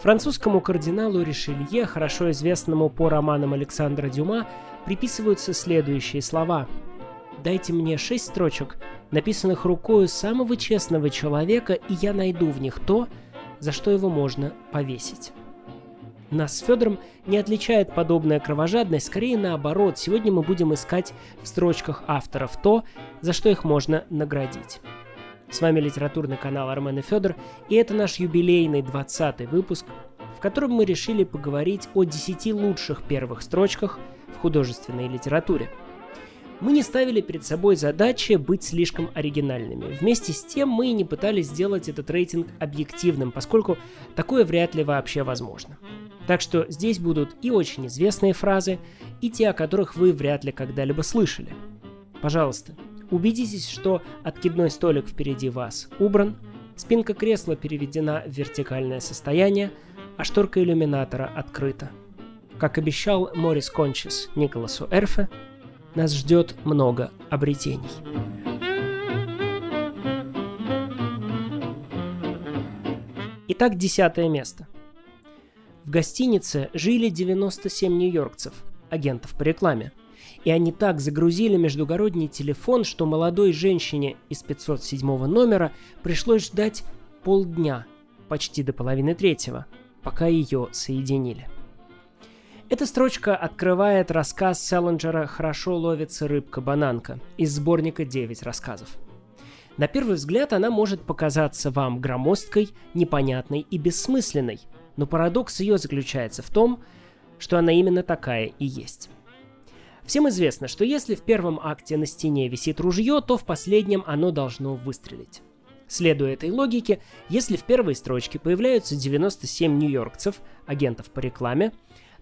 Французскому кардиналу Ришелье, хорошо известному по романам Александра Дюма, приписываются следующие слова. «Дайте мне шесть строчек, написанных рукою самого честного человека, и я найду в них то, за что его можно повесить». Нас с Федором не отличает подобная кровожадность, скорее наоборот, сегодня мы будем искать в строчках авторов то, за что их можно наградить. С вами литературный канал Армен и Федор, и это наш юбилейный 20 выпуск, в котором мы решили поговорить о 10 лучших первых строчках в художественной литературе. Мы не ставили перед собой задачи быть слишком оригинальными. Вместе с тем мы не пытались сделать этот рейтинг объективным, поскольку такое вряд ли вообще возможно. Так что здесь будут и очень известные фразы, и те, о которых вы вряд ли когда-либо слышали. Пожалуйста, убедитесь, что откидной столик впереди вас убран, спинка кресла переведена в вертикальное состояние, а шторка иллюминатора открыта. Как обещал Морис Кончис Николасу Эрфе, нас ждет много обретений. Итак, десятое место – в гостинице жили 97 нью-йоркцев, агентов по рекламе. И они так загрузили междугородний телефон, что молодой женщине из 507 номера пришлось ждать полдня, почти до половины третьего, пока ее соединили. Эта строчка открывает рассказ Селлинджера «Хорошо ловится рыбка-бананка» из сборника «9 рассказов». На первый взгляд она может показаться вам громоздкой, непонятной и бессмысленной – но парадокс ее заключается в том, что она именно такая и есть. Всем известно, что если в первом акте на стене висит ружье, то в последнем оно должно выстрелить. Следуя этой логике, если в первой строчке появляются 97 нью-йоркцев, агентов по рекламе,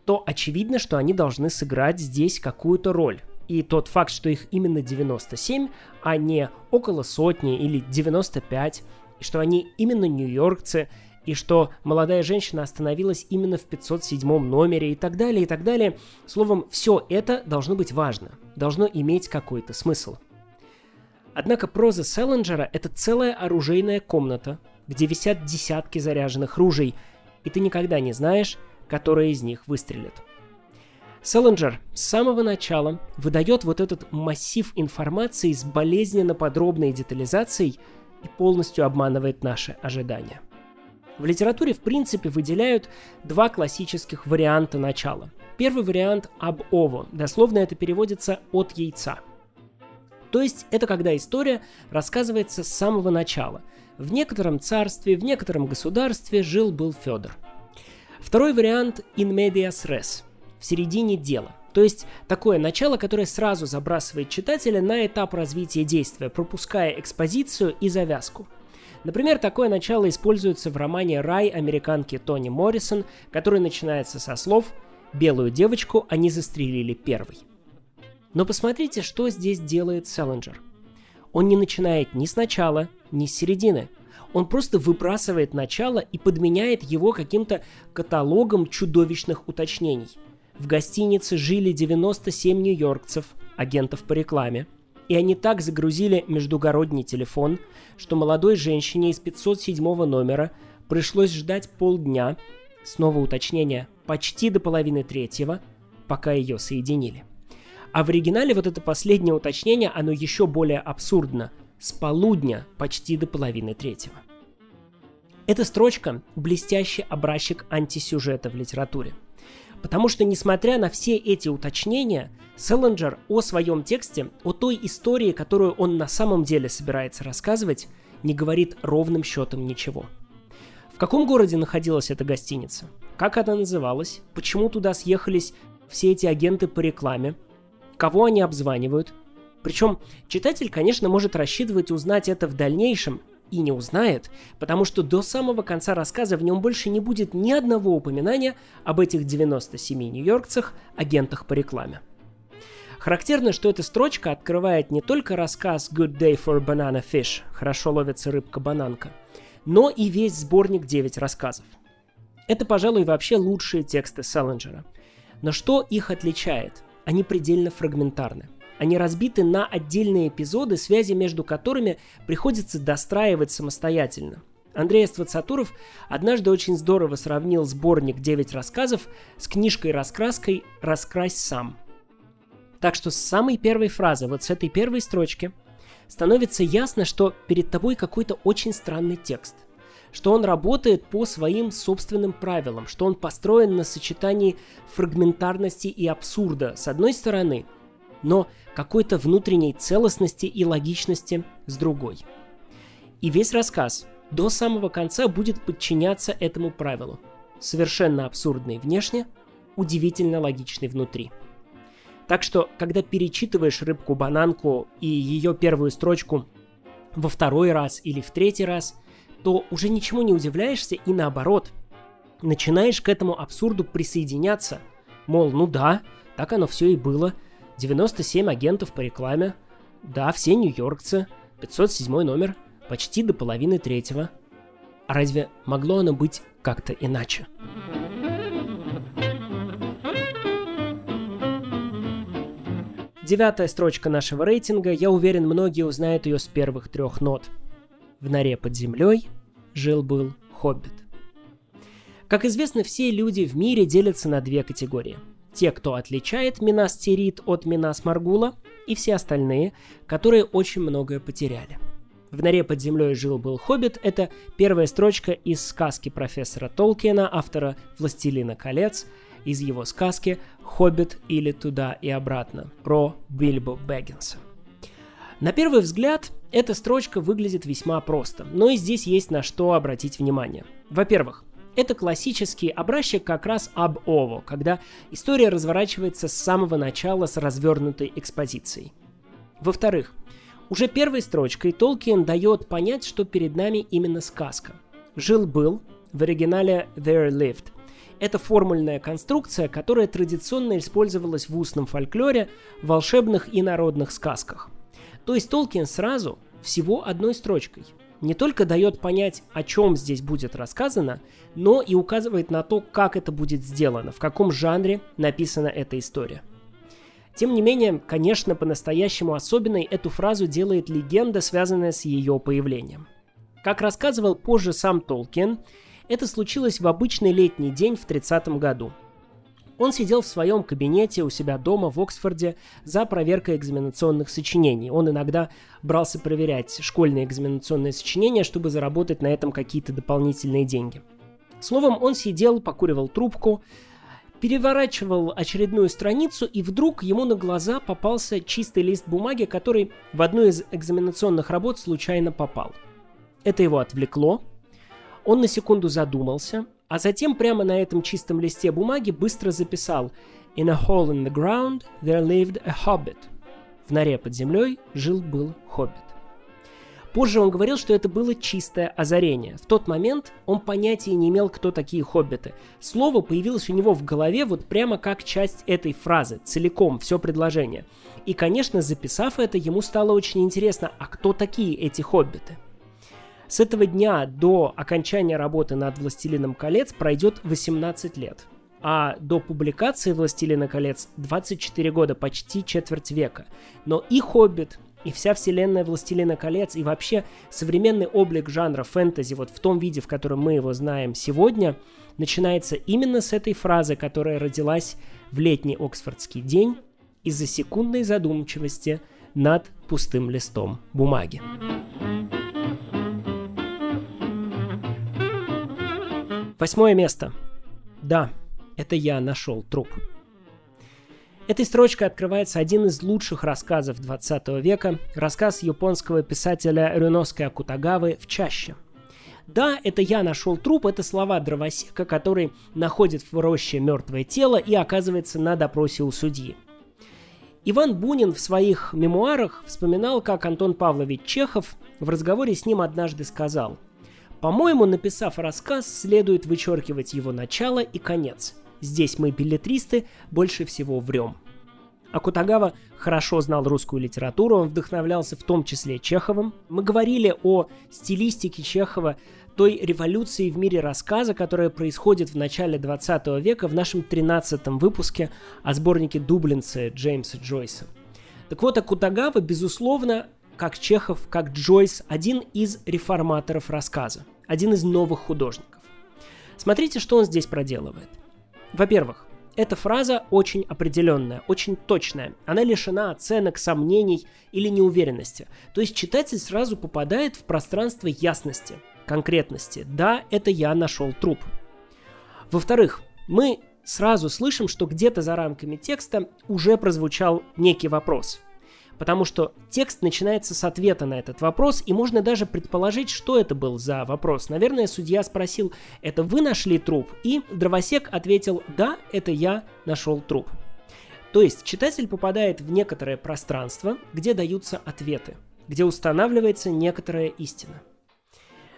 то очевидно, что они должны сыграть здесь какую-то роль. И тот факт, что их именно 97, а не около сотни или 95, и что они именно нью-йоркцы, и что молодая женщина остановилась именно в 507 номере и так далее, и так далее. Словом, все это должно быть важно, должно иметь какой-то смысл. Однако проза Селлинджера — это целая оружейная комната, где висят десятки заряженных ружей, и ты никогда не знаешь, которая из них выстрелит. Селлинджер с самого начала выдает вот этот массив информации с болезненно подробной детализацией и полностью обманывает наши ожидания. В литературе, в принципе, выделяют два классических варианта начала. Первый вариант «об ово», дословно это переводится «от яйца». То есть это когда история рассказывается с самого начала. В некотором царстве, в некотором государстве жил-был Федор. Второй вариант «in medias res» – в середине дела. То есть такое начало, которое сразу забрасывает читателя на этап развития действия, пропуская экспозицию и завязку – Например, такое начало используется в романе «Рай» американки Тони Моррисон, который начинается со слов «Белую девочку они застрелили первой». Но посмотрите, что здесь делает Селлинджер. Он не начинает ни с начала, ни с середины. Он просто выбрасывает начало и подменяет его каким-то каталогом чудовищных уточнений. В гостинице жили 97 нью-йоркцев, агентов по рекламе – и они так загрузили междугородний телефон, что молодой женщине из 507 номера пришлось ждать полдня, снова уточнение, почти до половины третьего, пока ее соединили. А в оригинале вот это последнее уточнение, оно еще более абсурдно. С полудня почти до половины третьего. Эта строчка – блестящий образчик антисюжета в литературе – Потому что, несмотря на все эти уточнения, Селлинджер о своем тексте, о той истории, которую он на самом деле собирается рассказывать, не говорит ровным счетом ничего. В каком городе находилась эта гостиница? Как она называлась? Почему туда съехались все эти агенты по рекламе? Кого они обзванивают? Причем читатель, конечно, может рассчитывать узнать это в дальнейшем, и не узнает, потому что до самого конца рассказа в нем больше не будет ни одного упоминания об этих 97 нью-йоркцах, агентах по рекламе. Характерно, что эта строчка открывает не только рассказ «Good day for banana fish» – «Хорошо ловится рыбка-бананка», но и весь сборник 9 рассказов. Это, пожалуй, вообще лучшие тексты Селлинджера. Но что их отличает? Они предельно фрагментарны. Они разбиты на отдельные эпизоды, связи между которыми приходится достраивать самостоятельно. Андрей Ствацатуров однажды очень здорово сравнил сборник «Девять рассказов» с книжкой-раскраской «Раскрась сам». Так что с самой первой фразы, вот с этой первой строчки, становится ясно, что перед тобой какой-то очень странный текст что он работает по своим собственным правилам, что он построен на сочетании фрагментарности и абсурда с одной стороны, но какой-то внутренней целостности и логичности с другой. И весь рассказ до самого конца будет подчиняться этому правилу. Совершенно абсурдный внешне, удивительно логичный внутри. Так что, когда перечитываешь рыбку-бананку и ее первую строчку во второй раз или в третий раз – то уже ничему не удивляешься и наоборот, начинаешь к этому абсурду присоединяться. Мол, ну да, так оно все и было. 97 агентов по рекламе. Да, все нью-йоркцы. 507 номер. Почти до половины третьего. А разве могло оно быть как-то иначе? Девятая строчка нашего рейтинга. Я уверен, многие узнают ее с первых трех нот. В норе под землей жил-был хоббит. Как известно, все люди в мире делятся на две категории. Те, кто отличает Минас Тирит от Минас Маргула, и все остальные, которые очень многое потеряли. В норе под землей жил-был хоббит – это первая строчка из сказки профессора Толкиена, автора «Властелина колец», из его сказки «Хоббит или туда и обратно» про Бильбо Бэггинса. На первый взгляд, эта строчка выглядит весьма просто, но и здесь есть на что обратить внимание. Во-первых, это классический образчик как раз об Ово, когда история разворачивается с самого начала с развернутой экспозицией. Во-вторых, уже первой строчкой Толкин дает понять, что перед нами именно сказка. Жил-был, в оригинале there lived. Это формульная конструкция, которая традиционно использовалась в устном фольклоре, волшебных и народных сказках. То есть Толкин сразу, всего одной строчкой, не только дает понять, о чем здесь будет рассказано, но и указывает на то, как это будет сделано, в каком жанре написана эта история. Тем не менее, конечно, по-настоящему особенной эту фразу делает легенда, связанная с ее появлением. Как рассказывал позже сам Толкин, это случилось в обычный летний день в 30 году – он сидел в своем кабинете у себя дома в Оксфорде за проверкой экзаменационных сочинений. Он иногда брался проверять школьные экзаменационные сочинения, чтобы заработать на этом какие-то дополнительные деньги. Словом, он сидел, покуривал трубку, переворачивал очередную страницу, и вдруг ему на глаза попался чистый лист бумаги, который в одну из экзаменационных работ случайно попал. Это его отвлекло. Он на секунду задумался, а затем прямо на этом чистом листе бумаги быстро записал «In a hole in the ground there lived a hobbit». В норе под землей жил-был хоббит. Позже он говорил, что это было чистое озарение. В тот момент он понятия не имел, кто такие хоббиты. Слово появилось у него в голове вот прямо как часть этой фразы, целиком, все предложение. И, конечно, записав это, ему стало очень интересно, а кто такие эти хоббиты? С этого дня до окончания работы над «Властелином колец» пройдет 18 лет, а до публикации «Властелина колец» 24 года, почти четверть века. Но и «Хоббит», и вся вселенная «Властелина колец», и вообще современный облик жанра фэнтези, вот в том виде, в котором мы его знаем сегодня, начинается именно с этой фразы, которая родилась в летний Оксфордский день из-за секундной задумчивости над пустым листом бумаги. Восьмое место. Да, это я нашел труп. Этой строчкой открывается один из лучших рассказов 20 века, рассказ японского писателя Рюноски Акутагавы «В чаще». Да, это я нашел труп, это слова дровосека, который находит в роще мертвое тело и оказывается на допросе у судьи. Иван Бунин в своих мемуарах вспоминал, как Антон Павлович Чехов в разговоре с ним однажды сказал – по-моему, написав рассказ, следует вычеркивать его начало и конец. Здесь мы, билетристы, больше всего врем. Акутагава хорошо знал русскую литературу, он вдохновлялся в том числе Чеховым. Мы говорили о стилистике Чехова, той революции в мире рассказа, которая происходит в начале 20 века в нашем 13 выпуске о сборнике дублинца Джеймса Джойса. Так вот, Акутагава, безусловно, как Чехов, как Джойс, один из реформаторов рассказа, один из новых художников. Смотрите, что он здесь проделывает. Во-первых, эта фраза очень определенная, очень точная. Она лишена оценок, сомнений или неуверенности. То есть читатель сразу попадает в пространство ясности, конкретности. Да, это я нашел труп. Во-вторых, мы сразу слышим, что где-то за рамками текста уже прозвучал некий вопрос. Потому что текст начинается с ответа на этот вопрос, и можно даже предположить, что это был за вопрос. Наверное, судья спросил, это вы нашли труп? И дровосек ответил, да, это я нашел труп. То есть читатель попадает в некоторое пространство, где даются ответы, где устанавливается некоторая истина.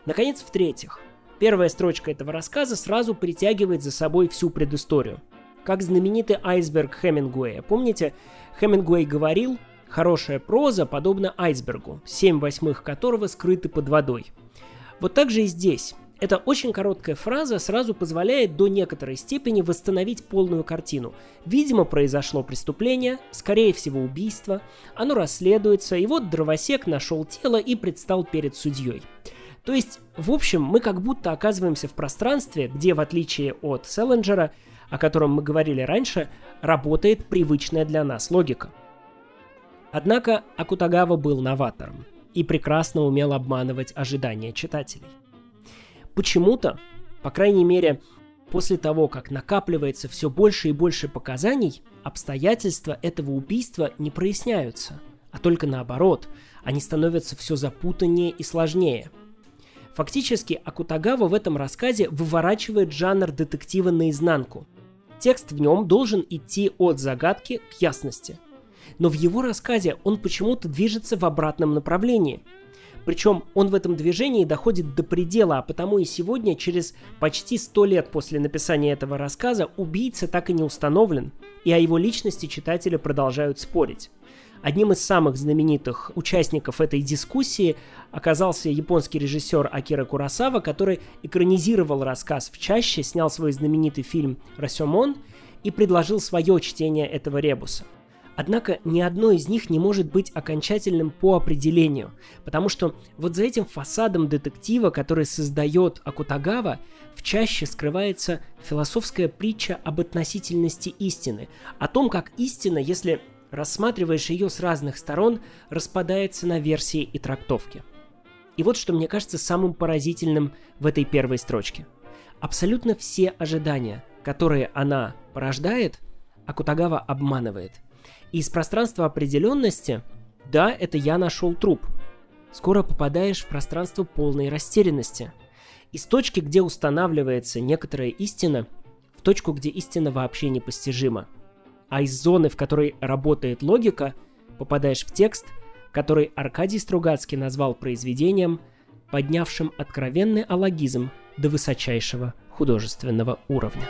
Наконец, в-третьих, первая строчка этого рассказа сразу притягивает за собой всю предысторию. Как знаменитый айсберг Хемингуэя. Помните, Хемингуэй говорил, Хорошая проза подобна айсбергу, 7 восьмых которого скрыты под водой. Вот так же и здесь. Эта очень короткая фраза сразу позволяет до некоторой степени восстановить полную картину. Видимо, произошло преступление, скорее всего убийство, оно расследуется, и вот дровосек нашел тело и предстал перед судьей. То есть, в общем, мы как будто оказываемся в пространстве, где, в отличие от Селлинджера, о котором мы говорили раньше, работает привычная для нас логика – Однако Акутагава был новатором и прекрасно умел обманывать ожидания читателей. Почему-то, по крайней мере, после того, как накапливается все больше и больше показаний, обстоятельства этого убийства не проясняются, а только наоборот, они становятся все запутаннее и сложнее. Фактически Акутагава в этом рассказе выворачивает жанр детектива наизнанку. Текст в нем должен идти от загадки к ясности – но в его рассказе он почему-то движется в обратном направлении. Причем он в этом движении доходит до предела, а потому и сегодня, через почти сто лет после написания этого рассказа, убийца так и не установлен, и о его личности читатели продолжают спорить. Одним из самых знаменитых участников этой дискуссии оказался японский режиссер Акира Курасава, который экранизировал рассказ в чаще, снял свой знаменитый фильм «Расемон» и предложил свое чтение этого ребуса – Однако ни одно из них не может быть окончательным по определению, потому что вот за этим фасадом детектива, который создает Акутагава, в чаще скрывается философская притча об относительности истины, о том, как истина, если рассматриваешь ее с разных сторон, распадается на версии и трактовки. И вот что мне кажется самым поразительным в этой первой строчке. Абсолютно все ожидания, которые она порождает, Акутагава обманывает – из пространства определенности, да, это я нашел труп. Скоро попадаешь в пространство полной растерянности. Из точки, где устанавливается некоторая истина, в точку, где истина вообще непостижима. А из зоны, в которой работает логика, попадаешь в текст, который Аркадий Стругацкий назвал произведением, поднявшим откровенный алогизм до высочайшего художественного уровня.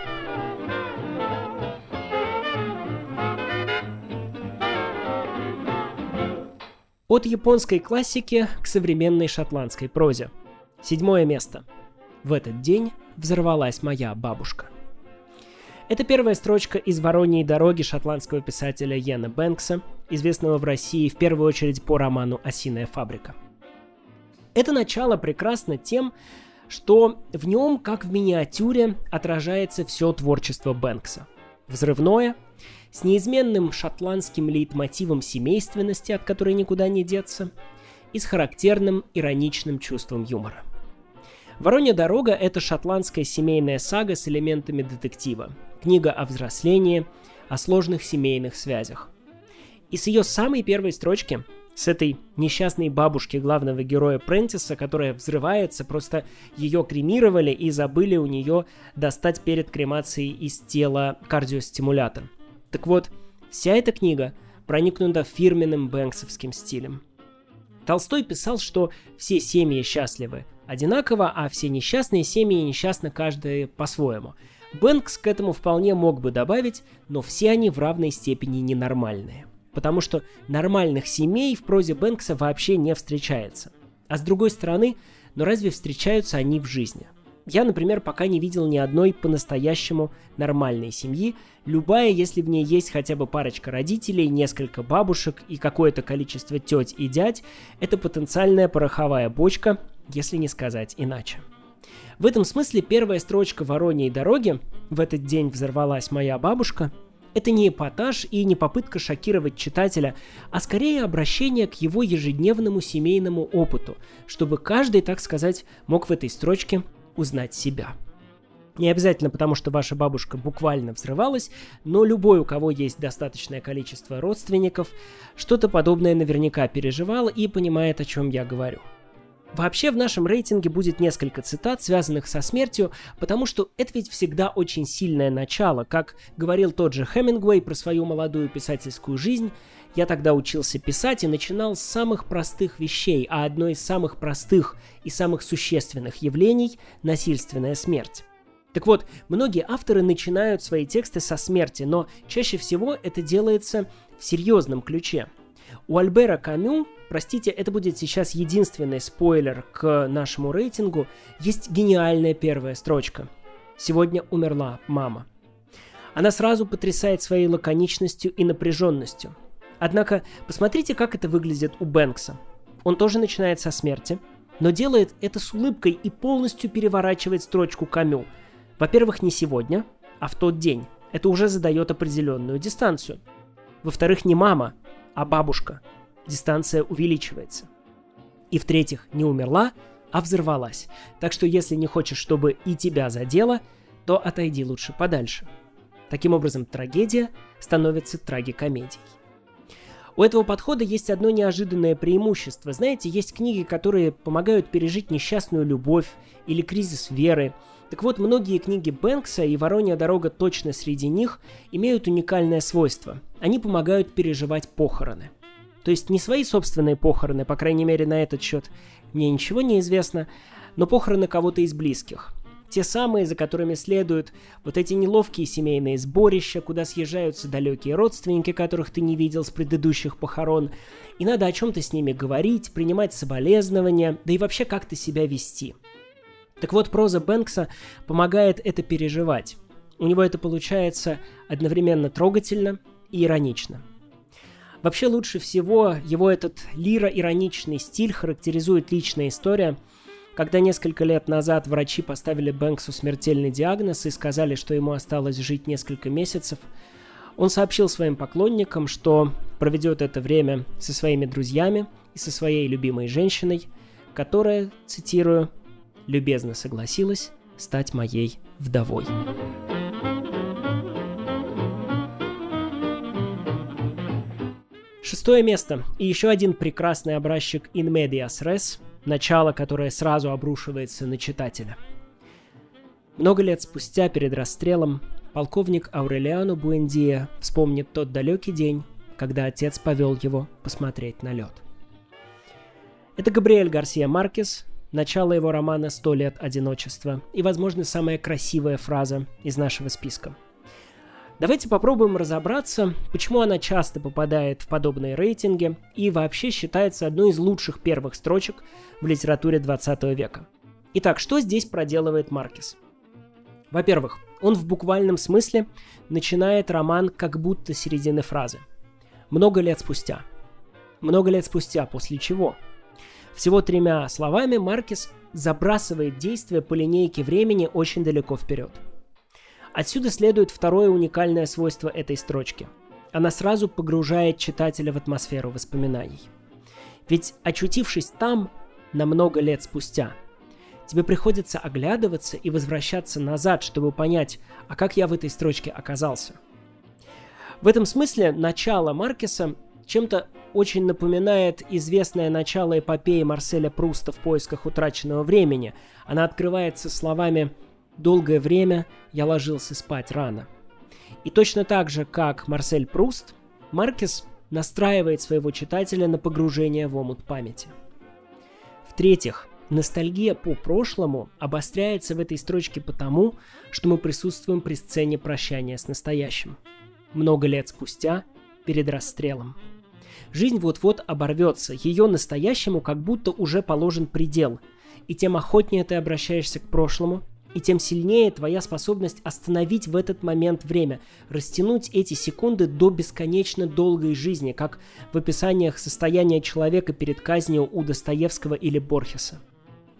От японской классики к современной шотландской прозе. Седьмое место. В этот день взорвалась моя бабушка. Это первая строчка из «Вороньей дороги» шотландского писателя Йена Бэнкса, известного в России в первую очередь по роману «Осиная фабрика». Это начало прекрасно тем, что в нем, как в миниатюре, отражается все творчество Бэнкса. Взрывное, с неизменным шотландским лейтмотивом семейственности, от которой никуда не деться, и с характерным ироничным чувством юмора. «Воронья дорога» — это шотландская семейная сага с элементами детектива, книга о взрослении, о сложных семейных связях. И с ее самой первой строчки, с этой несчастной бабушки главного героя Прентиса, которая взрывается, просто ее кремировали и забыли у нее достать перед кремацией из тела кардиостимулятор – так вот, вся эта книга проникнута фирменным бэнксовским стилем. Толстой писал, что все семьи счастливы одинаково, а все несчастные семьи несчастны каждая по-своему. Бэнкс к этому вполне мог бы добавить, но все они в равной степени ненормальные. Потому что нормальных семей в прозе Бэнкса вообще не встречается. А с другой стороны, но разве встречаются они в жизни? Я, например, пока не видел ни одной по-настоящему нормальной семьи. Любая, если в ней есть хотя бы парочка родителей, несколько бабушек и какое-то количество теть и дядь, это потенциальная пороховая бочка, если не сказать иначе. В этом смысле первая строчка «Вороньей дороги» «В этот день взорвалась моя бабушка» Это не эпатаж и не попытка шокировать читателя, а скорее обращение к его ежедневному семейному опыту, чтобы каждый, так сказать, мог в этой строчке узнать себя. Не обязательно потому, что ваша бабушка буквально взрывалась, но любой, у кого есть достаточное количество родственников, что-то подобное наверняка переживал и понимает, о чем я говорю. Вообще в нашем рейтинге будет несколько цитат, связанных со смертью, потому что это ведь всегда очень сильное начало. Как говорил тот же Хемингуэй про свою молодую писательскую жизнь, я тогда учился писать и начинал с самых простых вещей, а одно из самых простых и самых существенных явлений – насильственная смерть. Так вот, многие авторы начинают свои тексты со смерти, но чаще всего это делается в серьезном ключе. У Альбера Камю, простите, это будет сейчас единственный спойлер к нашему рейтингу, есть гениальная первая строчка. «Сегодня умерла мама». Она сразу потрясает своей лаконичностью и напряженностью – Однако посмотрите, как это выглядит у Бэнкса. Он тоже начинает со смерти, но делает это с улыбкой и полностью переворачивает строчку Камю. Во-первых, не сегодня, а в тот день. Это уже задает определенную дистанцию. Во-вторых, не мама, а бабушка. Дистанция увеличивается. И в-третьих, не умерла, а взорвалась. Так что если не хочешь, чтобы и тебя задело, то отойди лучше подальше. Таким образом, трагедия становится трагикомедией. У этого подхода есть одно неожиданное преимущество. Знаете, есть книги, которые помогают пережить несчастную любовь или кризис веры. Так вот, многие книги Бэнкса и «Воронья дорога» точно среди них имеют уникальное свойство. Они помогают переживать похороны. То есть не свои собственные похороны, по крайней мере на этот счет мне ничего не известно, но похороны кого-то из близких. Те самые, за которыми следуют вот эти неловкие семейные сборища, куда съезжаются далекие родственники, которых ты не видел с предыдущих похорон, и надо о чем-то с ними говорить, принимать соболезнования, да и вообще как-то себя вести. Так вот, проза Бэнкса помогает это переживать. У него это получается одновременно трогательно и иронично. Вообще лучше всего его этот лиро-ироничный стиль характеризует личная история – когда несколько лет назад врачи поставили Бэнксу смертельный диагноз и сказали, что ему осталось жить несколько месяцев, он сообщил своим поклонникам, что проведет это время со своими друзьями и со своей любимой женщиной, которая, цитирую, любезно согласилась стать моей вдовой. Шестое место и еще один прекрасный образчик In Medias Res начало, которое сразу обрушивается на читателя. Много лет спустя, перед расстрелом, полковник Аурелиано Буэндия вспомнит тот далекий день, когда отец повел его посмотреть на лед. Это Габриэль Гарсия Маркес, начало его романа «Сто лет одиночества» и, возможно, самая красивая фраза из нашего списка – Давайте попробуем разобраться, почему она часто попадает в подобные рейтинги и вообще считается одной из лучших первых строчек в литературе 20 века. Итак, что здесь проделывает Маркес? Во-первых, он в буквальном смысле начинает роман как будто середины фразы. Много лет спустя. Много лет спустя, после чего? Всего тремя словами Маркес забрасывает действие по линейке времени очень далеко вперед – Отсюда следует второе уникальное свойство этой строчки. Она сразу погружает читателя в атмосферу воспоминаний. Ведь очутившись там, на много лет спустя, тебе приходится оглядываться и возвращаться назад, чтобы понять, а как я в этой строчке оказался. В этом смысле начало Маркеса чем-то очень напоминает известное начало эпопеи Марселя Пруста в поисках утраченного времени. Она открывается словами Долгое время я ложился спать рано. И точно так же, как Марсель Пруст, Маркес настраивает своего читателя на погружение в омут памяти. В-третьих, ностальгия по прошлому обостряется в этой строчке потому, что мы присутствуем при сцене прощания с настоящим. Много лет спустя, перед расстрелом. Жизнь вот-вот оборвется, ее настоящему как будто уже положен предел, и тем охотнее ты обращаешься к прошлому, и тем сильнее твоя способность остановить в этот момент время, растянуть эти секунды до бесконечно долгой жизни, как в описаниях состояния человека перед казнью у Достоевского или Борхеса.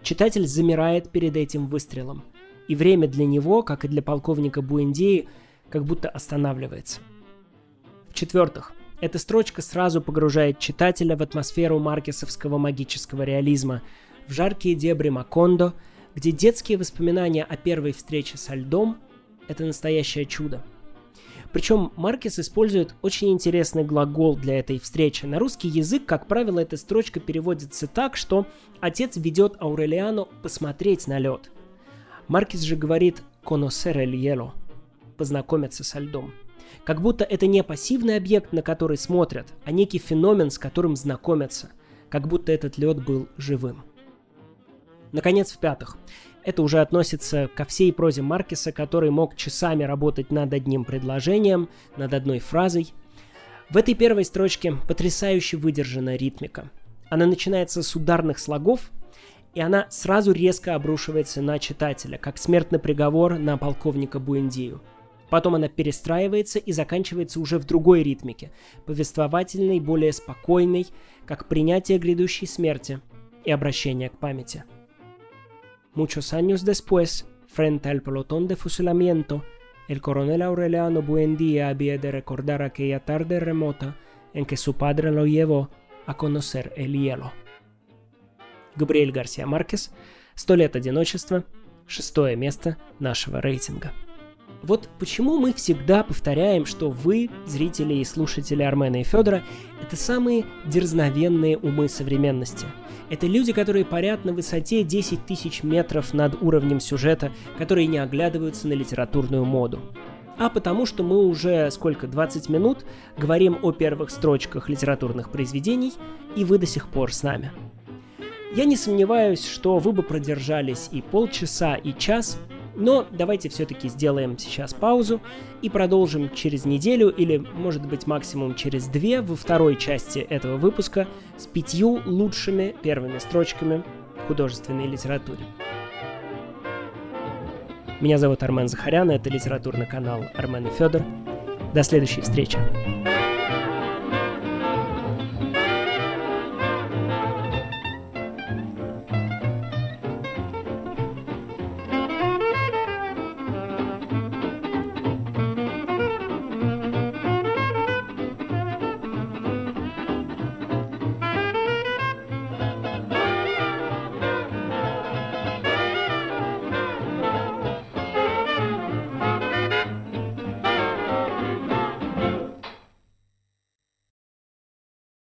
Читатель замирает перед этим выстрелом, и время для него, как и для полковника Буэндеи, как будто останавливается. В-четвертых, эта строчка сразу погружает читателя в атмосферу маркесовского магического реализма, в жаркие дебри Макондо, где детские воспоминания о первой встрече со льдом – это настоящее чудо. Причем Маркес использует очень интересный глагол для этой встречи. На русский язык, как правило, эта строчка переводится так, что отец ведет Аурелиану посмотреть на лед. Маркес же говорит «conocer el hielo» – познакомиться со льдом. Как будто это не пассивный объект, на который смотрят, а некий феномен, с которым знакомятся. Как будто этот лед был живым. Наконец, в-пятых, это уже относится ко всей прозе Маркеса, который мог часами работать над одним предложением, над одной фразой. В этой первой строчке потрясающе выдержана ритмика. Она начинается с ударных слогов, и она сразу резко обрушивается на читателя, как смертный приговор на полковника Буэндию – Потом она перестраивается и заканчивается уже в другой ритмике, повествовательной, более спокойной, как принятие грядущей смерти и обращение к памяти. Muchos años después, frente al pelotón de fusilamiento, el coronel Aureliano Buendía había de recordar aquella tarde remota en que su padre lo llevó a conocer el hielo. Габриэль Гарсия Маркес «Сто лет одиночества», шестое место нашего рейтинга. Вот почему мы всегда повторяем, что вы, зрители и слушатели Армена и Федора, это самые дерзновенные умы современности. Это люди, которые парят на высоте 10 тысяч метров над уровнем сюжета, которые не оглядываются на литературную моду. А потому что мы уже сколько, 20 минут говорим о первых строчках литературных произведений, и вы до сих пор с нами. Я не сомневаюсь, что вы бы продержались и полчаса, и час, но давайте все-таки сделаем сейчас паузу и продолжим через неделю или, может быть, максимум через две во второй части этого выпуска с пятью лучшими первыми строчками художественной литературе. Меня зовут Армен Захарян, это литературный канал Армен и Федор. До следующей встречи.